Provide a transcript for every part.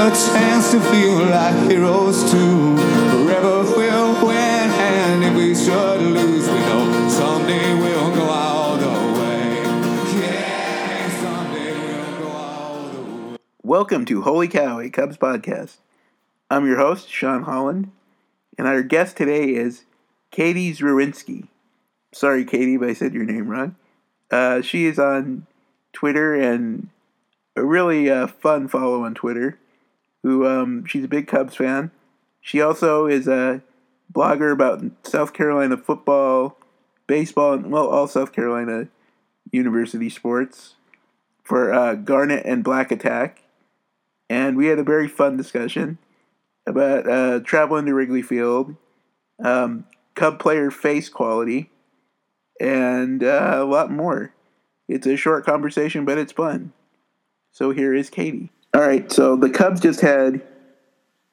a chance to feel like heroes too. Forever we'll win, and if we should lose, we know someday we'll go all the way. Yeah, someday we'll go all the way. Welcome to Holy Cow, a Cubs podcast. I'm your host, Sean Holland, and our guest today is Katie Zruwinski. Sorry, Katie, but I said your name wrong. Uh, she is on Twitter and a really uh, fun follow on Twitter. Who um, she's a big Cubs fan. She also is a blogger about South Carolina football, baseball, and well, all South Carolina university sports for uh, Garnet and Black Attack and we had a very fun discussion about uh, traveling to Wrigley Field, um, Cub player face quality, and uh, a lot more. It's a short conversation, but it's fun. So here is Katie. All right, so the Cubs just had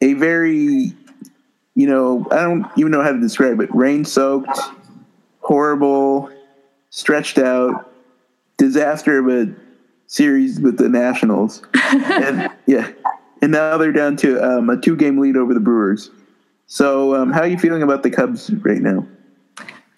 a very, you know, I don't even know how to describe it rain soaked, horrible, stretched out disaster of a series with the Nationals. and yeah, and now they're down to um, a two game lead over the Brewers. So, um, how are you feeling about the Cubs right now?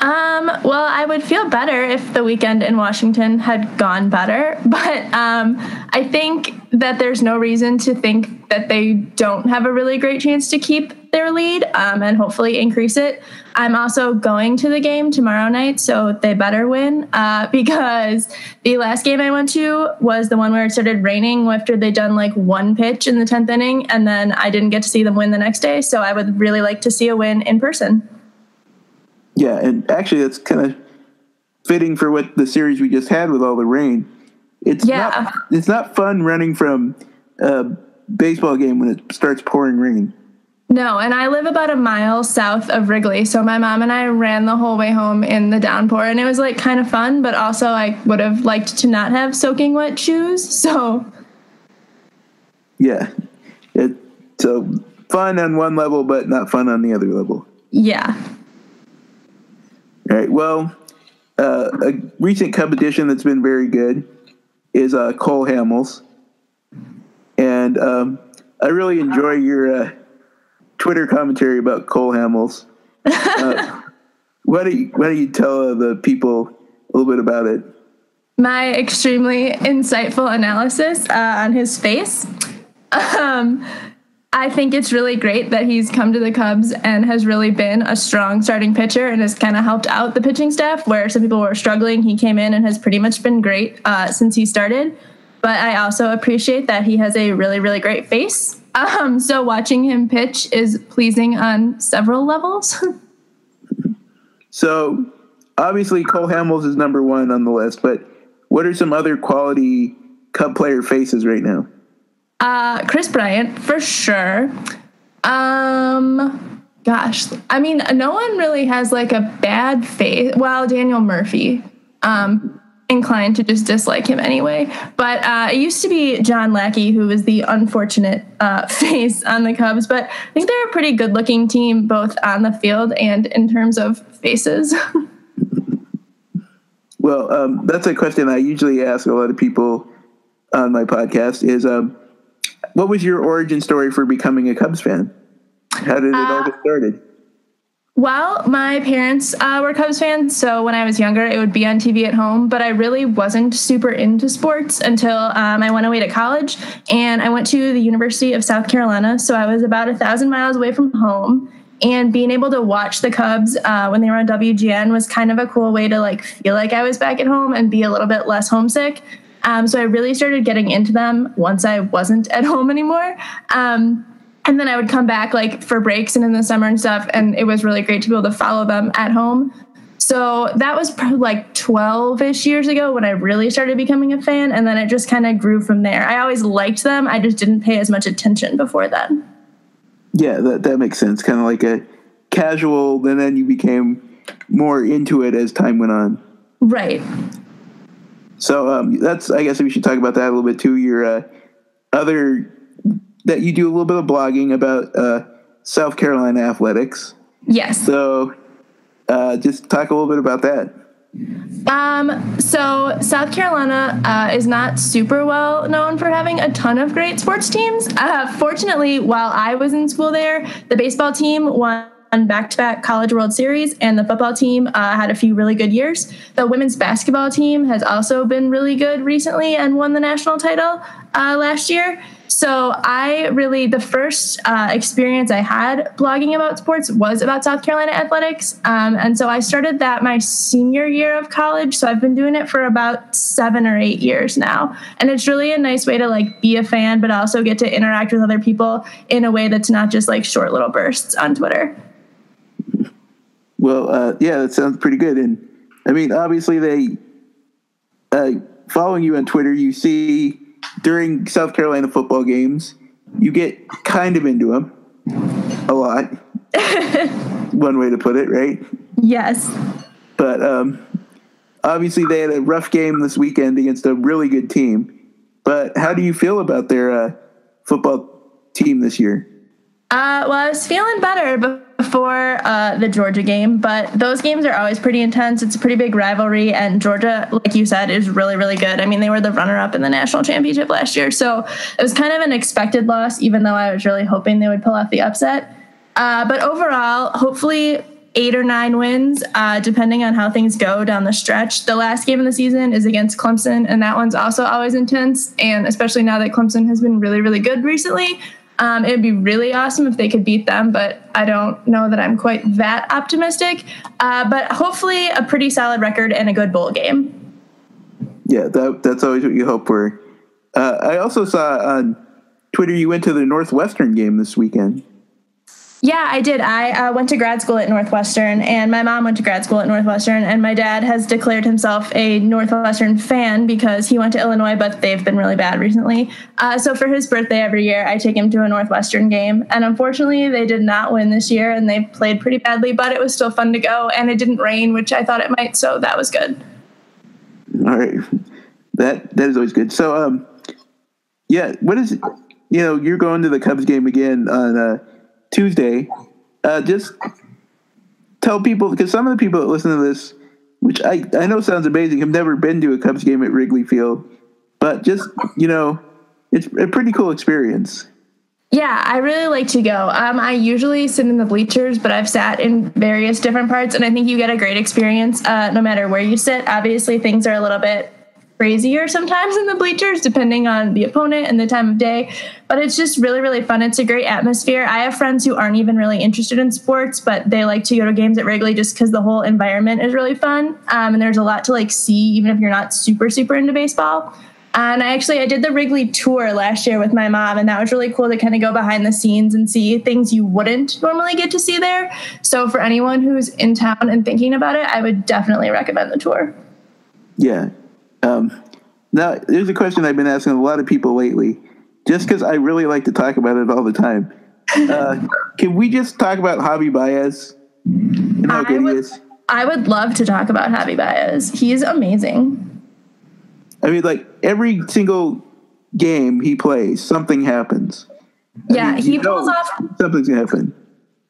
Um, well, I would feel better if the weekend in Washington had gone better, but um, I think that there's no reason to think that they don't have a really great chance to keep their lead um, and hopefully increase it. I'm also going to the game tomorrow night, so they better win uh, because the last game I went to was the one where it started raining after they'd done like one pitch in the 10th inning, and then I didn't get to see them win the next day. So I would really like to see a win in person. Yeah, and actually, that's kind of fitting for what the series we just had with all the rain. It's Yeah. not uh-huh. it's not fun running from a baseball game when it starts pouring rain. No, and I live about a mile south of Wrigley. So my mom and I ran the whole way home in the downpour and it was like kind of fun, but also I would have liked to not have soaking wet shoes. So Yeah, it so fun on one level, but not fun on the other level. yeah. All right. Well, uh, a recent competition that's been very good is uh, Cole Hamels, and um, I really enjoy your uh, Twitter commentary about Cole Hamels. Uh, why do you Why do you tell uh, the people a little bit about it? My extremely insightful analysis uh, on his face. Um, I think it's really great that he's come to the Cubs and has really been a strong starting pitcher and has kind of helped out the pitching staff where some people were struggling. He came in and has pretty much been great uh, since he started. But I also appreciate that he has a really, really great face. Um, so watching him pitch is pleasing on several levels. So obviously Cole Hamels is number one on the list, but what are some other quality Cub player faces right now? Uh, Kris Bryant for sure. Um, gosh, I mean, no one really has like a bad face. Well, Daniel Murphy. Um, inclined to just dislike him anyway. But uh, it used to be John Lackey who was the unfortunate uh, face on the Cubs. But I think they're a pretty good-looking team, both on the field and in terms of faces. Well, um, that's a question I usually ask a lot of people on my podcast. Is um, what was your origin story for becoming a Cubs fan? How did it all get started? Well, my parents uh, were Cubs fans, so when I was younger, it would be on TV at home. But I really wasn't super into sports until um, I went away to college, and I went to the University of South Carolina. So I was about a thousand miles away from home, and being able to watch the Cubs uh, when they were on WGN was kind of a cool way to like feel like I was back at home and be a little bit less homesick. Um, so I really started getting into them once I wasn't at home anymore. Um, and then I would come back like for breaks and in the summer and stuff, and it was really great to be able to follow them at home. So that was probably like 12 ish years ago when I really started becoming a fan, and then it just kind of grew from there. I always liked them, I just didn't pay as much attention before then. Yeah, that that makes sense. Kind of like a casual, and then you became more into it as time went on. Right. So um, that's I guess we should talk about that a little bit too. Your uh, other that you do a little bit of blogging about uh, South Carolina athletics. Yes. So uh, just talk a little bit about that. Um, so South Carolina uh, is not super well known for having a ton of great sports teams. Uh, fortunately, while I was in school there, the baseball team won back-to-back college world series and the football team uh, had a few really good years the women's basketball team has also been really good recently and won the national title uh, last year so I really, the first uh, experience I had blogging about sports was about South Carolina athletics. Um, and so I started that my senior year of college. So I've been doing it for about seven or eight years now. And it's really a nice way to like be a fan, but also get to interact with other people in a way that's not just like short little bursts on Twitter. Well, uh, yeah, that sounds pretty good. And I mean, obviously, they uh, following you on Twitter, you see during South Carolina football games, you get kind of into them a lot. One way to put it, right? Yes. But um, obviously, they had a rough game this weekend against a really good team. But how do you feel about their uh, football team this year? Uh, well, I was feeling better before uh, the Georgia game, but those games are always pretty intense. It's a pretty big rivalry, and Georgia, like you said, is really, really good. I mean, they were the runner up in the national championship last year, so it was kind of an expected loss, even though I was really hoping they would pull off the upset. Uh, but overall, hopefully, eight or nine wins, uh, depending on how things go down the stretch. The last game of the season is against Clemson, and that one's also always intense. And especially now that Clemson has been really, really good recently, um, it'd be really awesome if they could beat them, but I don't know that I'm quite that optimistic. Uh, but hopefully, a pretty solid record and a good bowl game. Yeah, that, that's always what you hope for. Uh, I also saw on Twitter you went to the Northwestern game this weekend. Yeah, I did. I uh, went to grad school at Northwestern, and my mom went to grad school at Northwestern, and my dad has declared himself a Northwestern fan because he went to Illinois, but they've been really bad recently. Uh, so for his birthday every year, I take him to a Northwestern game, and unfortunately, they did not win this year, and they played pretty badly, but it was still fun to go, and it didn't rain, which I thought it might, so that was good. All right, that that is always good. So, um, yeah, what is you know you're going to the Cubs game again on. Uh, Tuesday, uh, just tell people because some of the people that listen to this, which I, I know sounds amazing, have never been to a Cubs game at Wrigley Field, but just you know, it's a pretty cool experience. Yeah, I really like to go. Um, I usually sit in the bleachers, but I've sat in various different parts, and I think you get a great experience uh, no matter where you sit. Obviously, things are a little bit crazier sometimes in the bleachers, depending on the opponent and the time of day. But it's just really, really fun. It's a great atmosphere. I have friends who aren't even really interested in sports, but they like to go to games at Wrigley just because the whole environment is really fun. Um, and there's a lot to like see, even if you're not super, super into baseball. And I actually I did the Wrigley tour last year with my mom, and that was really cool to kind of go behind the scenes and see things you wouldn't normally get to see there. So for anyone who's in town and thinking about it, I would definitely recommend the tour. Yeah, um, now, there's a question I've been asking a lot of people lately, just because I really like to talk about it all the time. Uh, can we just talk about Javi Baez and how I good would, he is? I would love to talk about Javi Baez. He's amazing. I mean, like every single game he plays, something happens. I Yeah, mean, he pulls off something's gonna happen.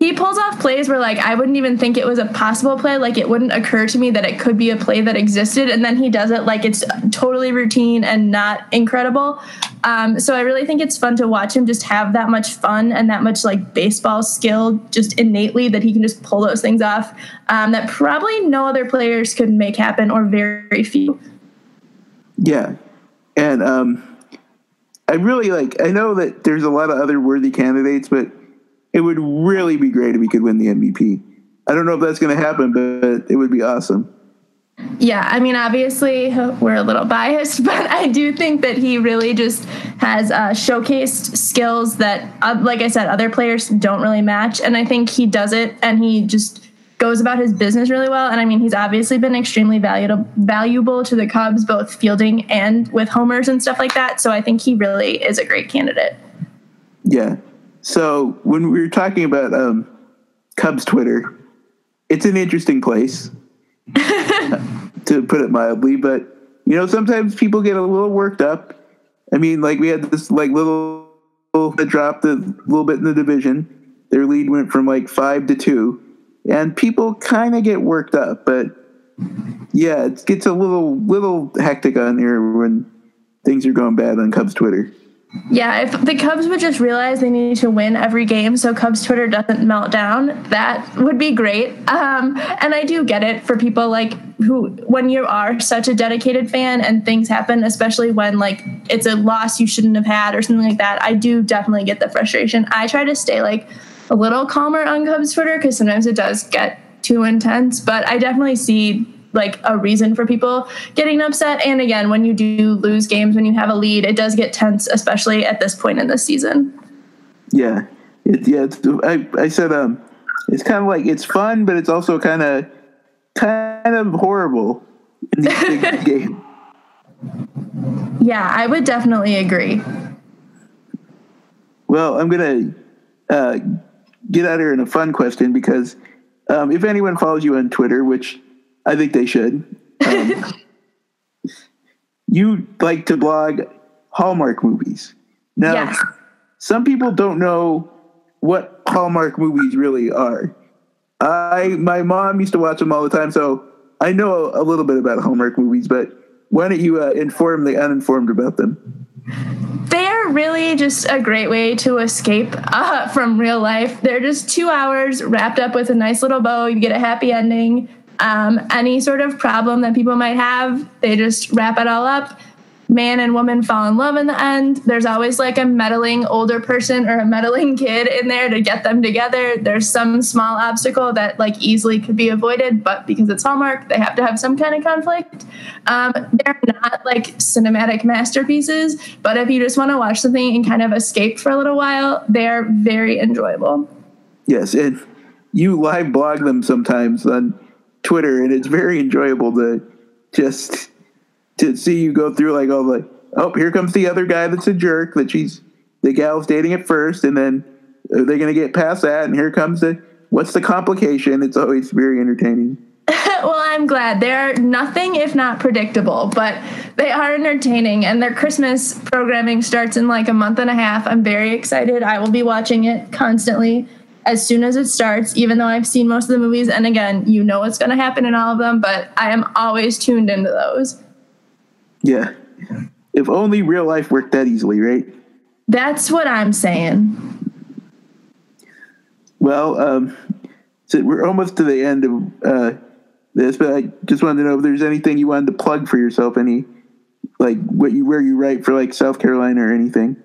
He pulls off plays where like I wouldn't even think it was a possible play. Like it wouldn't occur to me that it could be a play that existed, and then he does it like it's totally routine and not incredible. Um, so I really think it's fun to watch him just have that much fun and that much like baseball skill just innately that he can just pull those things off um, that probably no other players could make happen or very few. Yeah, and um, I really like. I know that there's a lot of other worthy candidates, but it would really be great if he could win the MVP. I don't know if that's going to happen, but it would be awesome. Yeah, I mean, obviously we're a little biased, but I do think that he really just has uh, showcased skills that, uh, like I said, other players don't really match. And I think he does it, and he just goes about his business really well. And I mean, he's obviously been extremely valuable valuable to the Cubs, both fielding and with homers and stuff like that. So I think he really is a great candidate. Yeah. So when we were talking about um, Cubs Twitter, it's an interesting place, to put it mildly. But you know, sometimes people get a little worked up. I mean, like we had this like little that dropped a little bit in the division. Their lead went from like five to two, and people kind of get worked up. But yeah, it gets a little little hectic on here when things are going bad on Cubs Twitter. Yeah, if the Cubs would just realize they need to win every game so Cubs Twitter doesn't melt down, that would be great. Um, and I do get it for people like who, when you are such a dedicated fan and things happen, especially when like it's a loss you shouldn't have had or something like that, I do definitely get the frustration. I try to stay like a little calmer on Cubs Twitter because sometimes it does get too intense, but I definitely see like a reason for people getting upset. And again, when you do lose games, when you have a lead, it does get tense, especially at this point in the season. Yeah, it, yeah. It's, I I said um, it's kind of like it's fun, but it's also kind of kind of horrible in big games. Yeah, I would definitely agree. Well, I'm gonna uh, get out here in a fun question because um, if anyone follows you on Twitter, which I think they should. Um, you like to blog Hallmark movies. Now, Yes. some people don't know what Hallmark movies really are. I my mom used to watch them all the time, so I know a little bit about Hallmark movies. But why don't you uh, inform the uninformed about them? They're really just a great way to escape uh, from real life. They're just two hours wrapped up with a nice little bow. You get a happy ending. Um, any sort of problem that people might have, they just wrap it all up. Man and woman fall in love in the end. There's always like a meddling older person or a meddling kid in there to get them together. There's some small obstacle that like easily could be avoided, but because it's Hallmark, they have to have some kind of conflict. Um, they're not like cinematic masterpieces, but if you just want to watch something and kind of escape for a little while, they're very enjoyable. Yes, and you live blog them sometimes on Twitter, and it's very enjoyable to just to see you go through like all the oh here comes the other guy that's a jerk that she's the gal's dating at first, and then uh, they're they going to get past that? And here comes the what's the complication? It's always very entertaining. well, I'm glad. They're nothing if not predictable, but they are entertaining. And their Christmas programming starts in like a month and a half. I'm very excited. I will be watching it constantly as soon as it starts, even though I've seen most of the movies. And again, you know what's going to happen in all of them, but I am always tuned into those. Yeah, if only real life worked that easily, right? That's what I'm saying. Well, um, so we're almost to the end of uh, this, but I just wanted to know if there's anything you wanted to plug for yourself, any like what you where you write for like South Carolina or anything.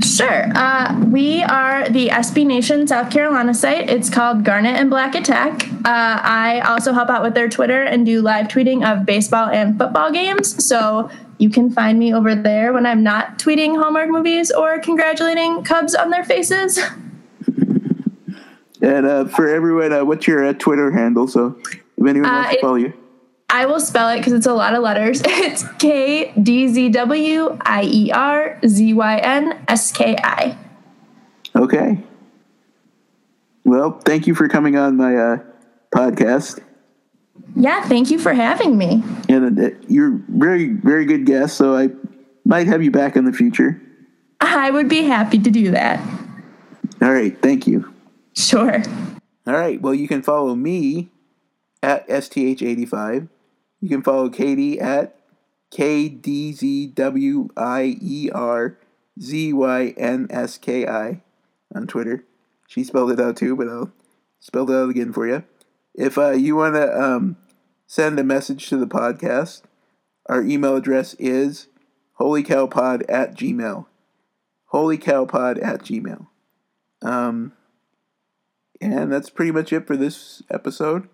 Sure. Uh, we are the SB Nation South Carolina site. It's called Garnet and Black Attack. Uh, I also help out with their Twitter and do live tweeting of baseball and football games. So you can find me over there when I'm not tweeting Hallmark movies or congratulating Cubs on their faces. And uh, for everyone, uh, what's your uh, Twitter handle? So if anyone Uh, wants to follow you, I will spell it because it's a lot of letters. It's K D Z W I E R Z Y N S K I. okay. Well, thank you for coming on my uh, podcast, Yeah, thank you for having me. and uh, you're very very good guest. So I might have you back in the future. I would be happy to do that. All right, thank you. Sure. All right. Well, you can follow me at STH85. You can follow Katie at KDZWIERZYNSKI on Twitter. She spelled it out too, but I'll spell it out again for you. If uh, you want to um, send a message to the podcast, our email address is holycowpod at gmail. Holycowpod at gmail. Um, and that's pretty much it for this episode.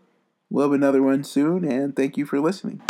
We'll have another one soon, and thank you for listening.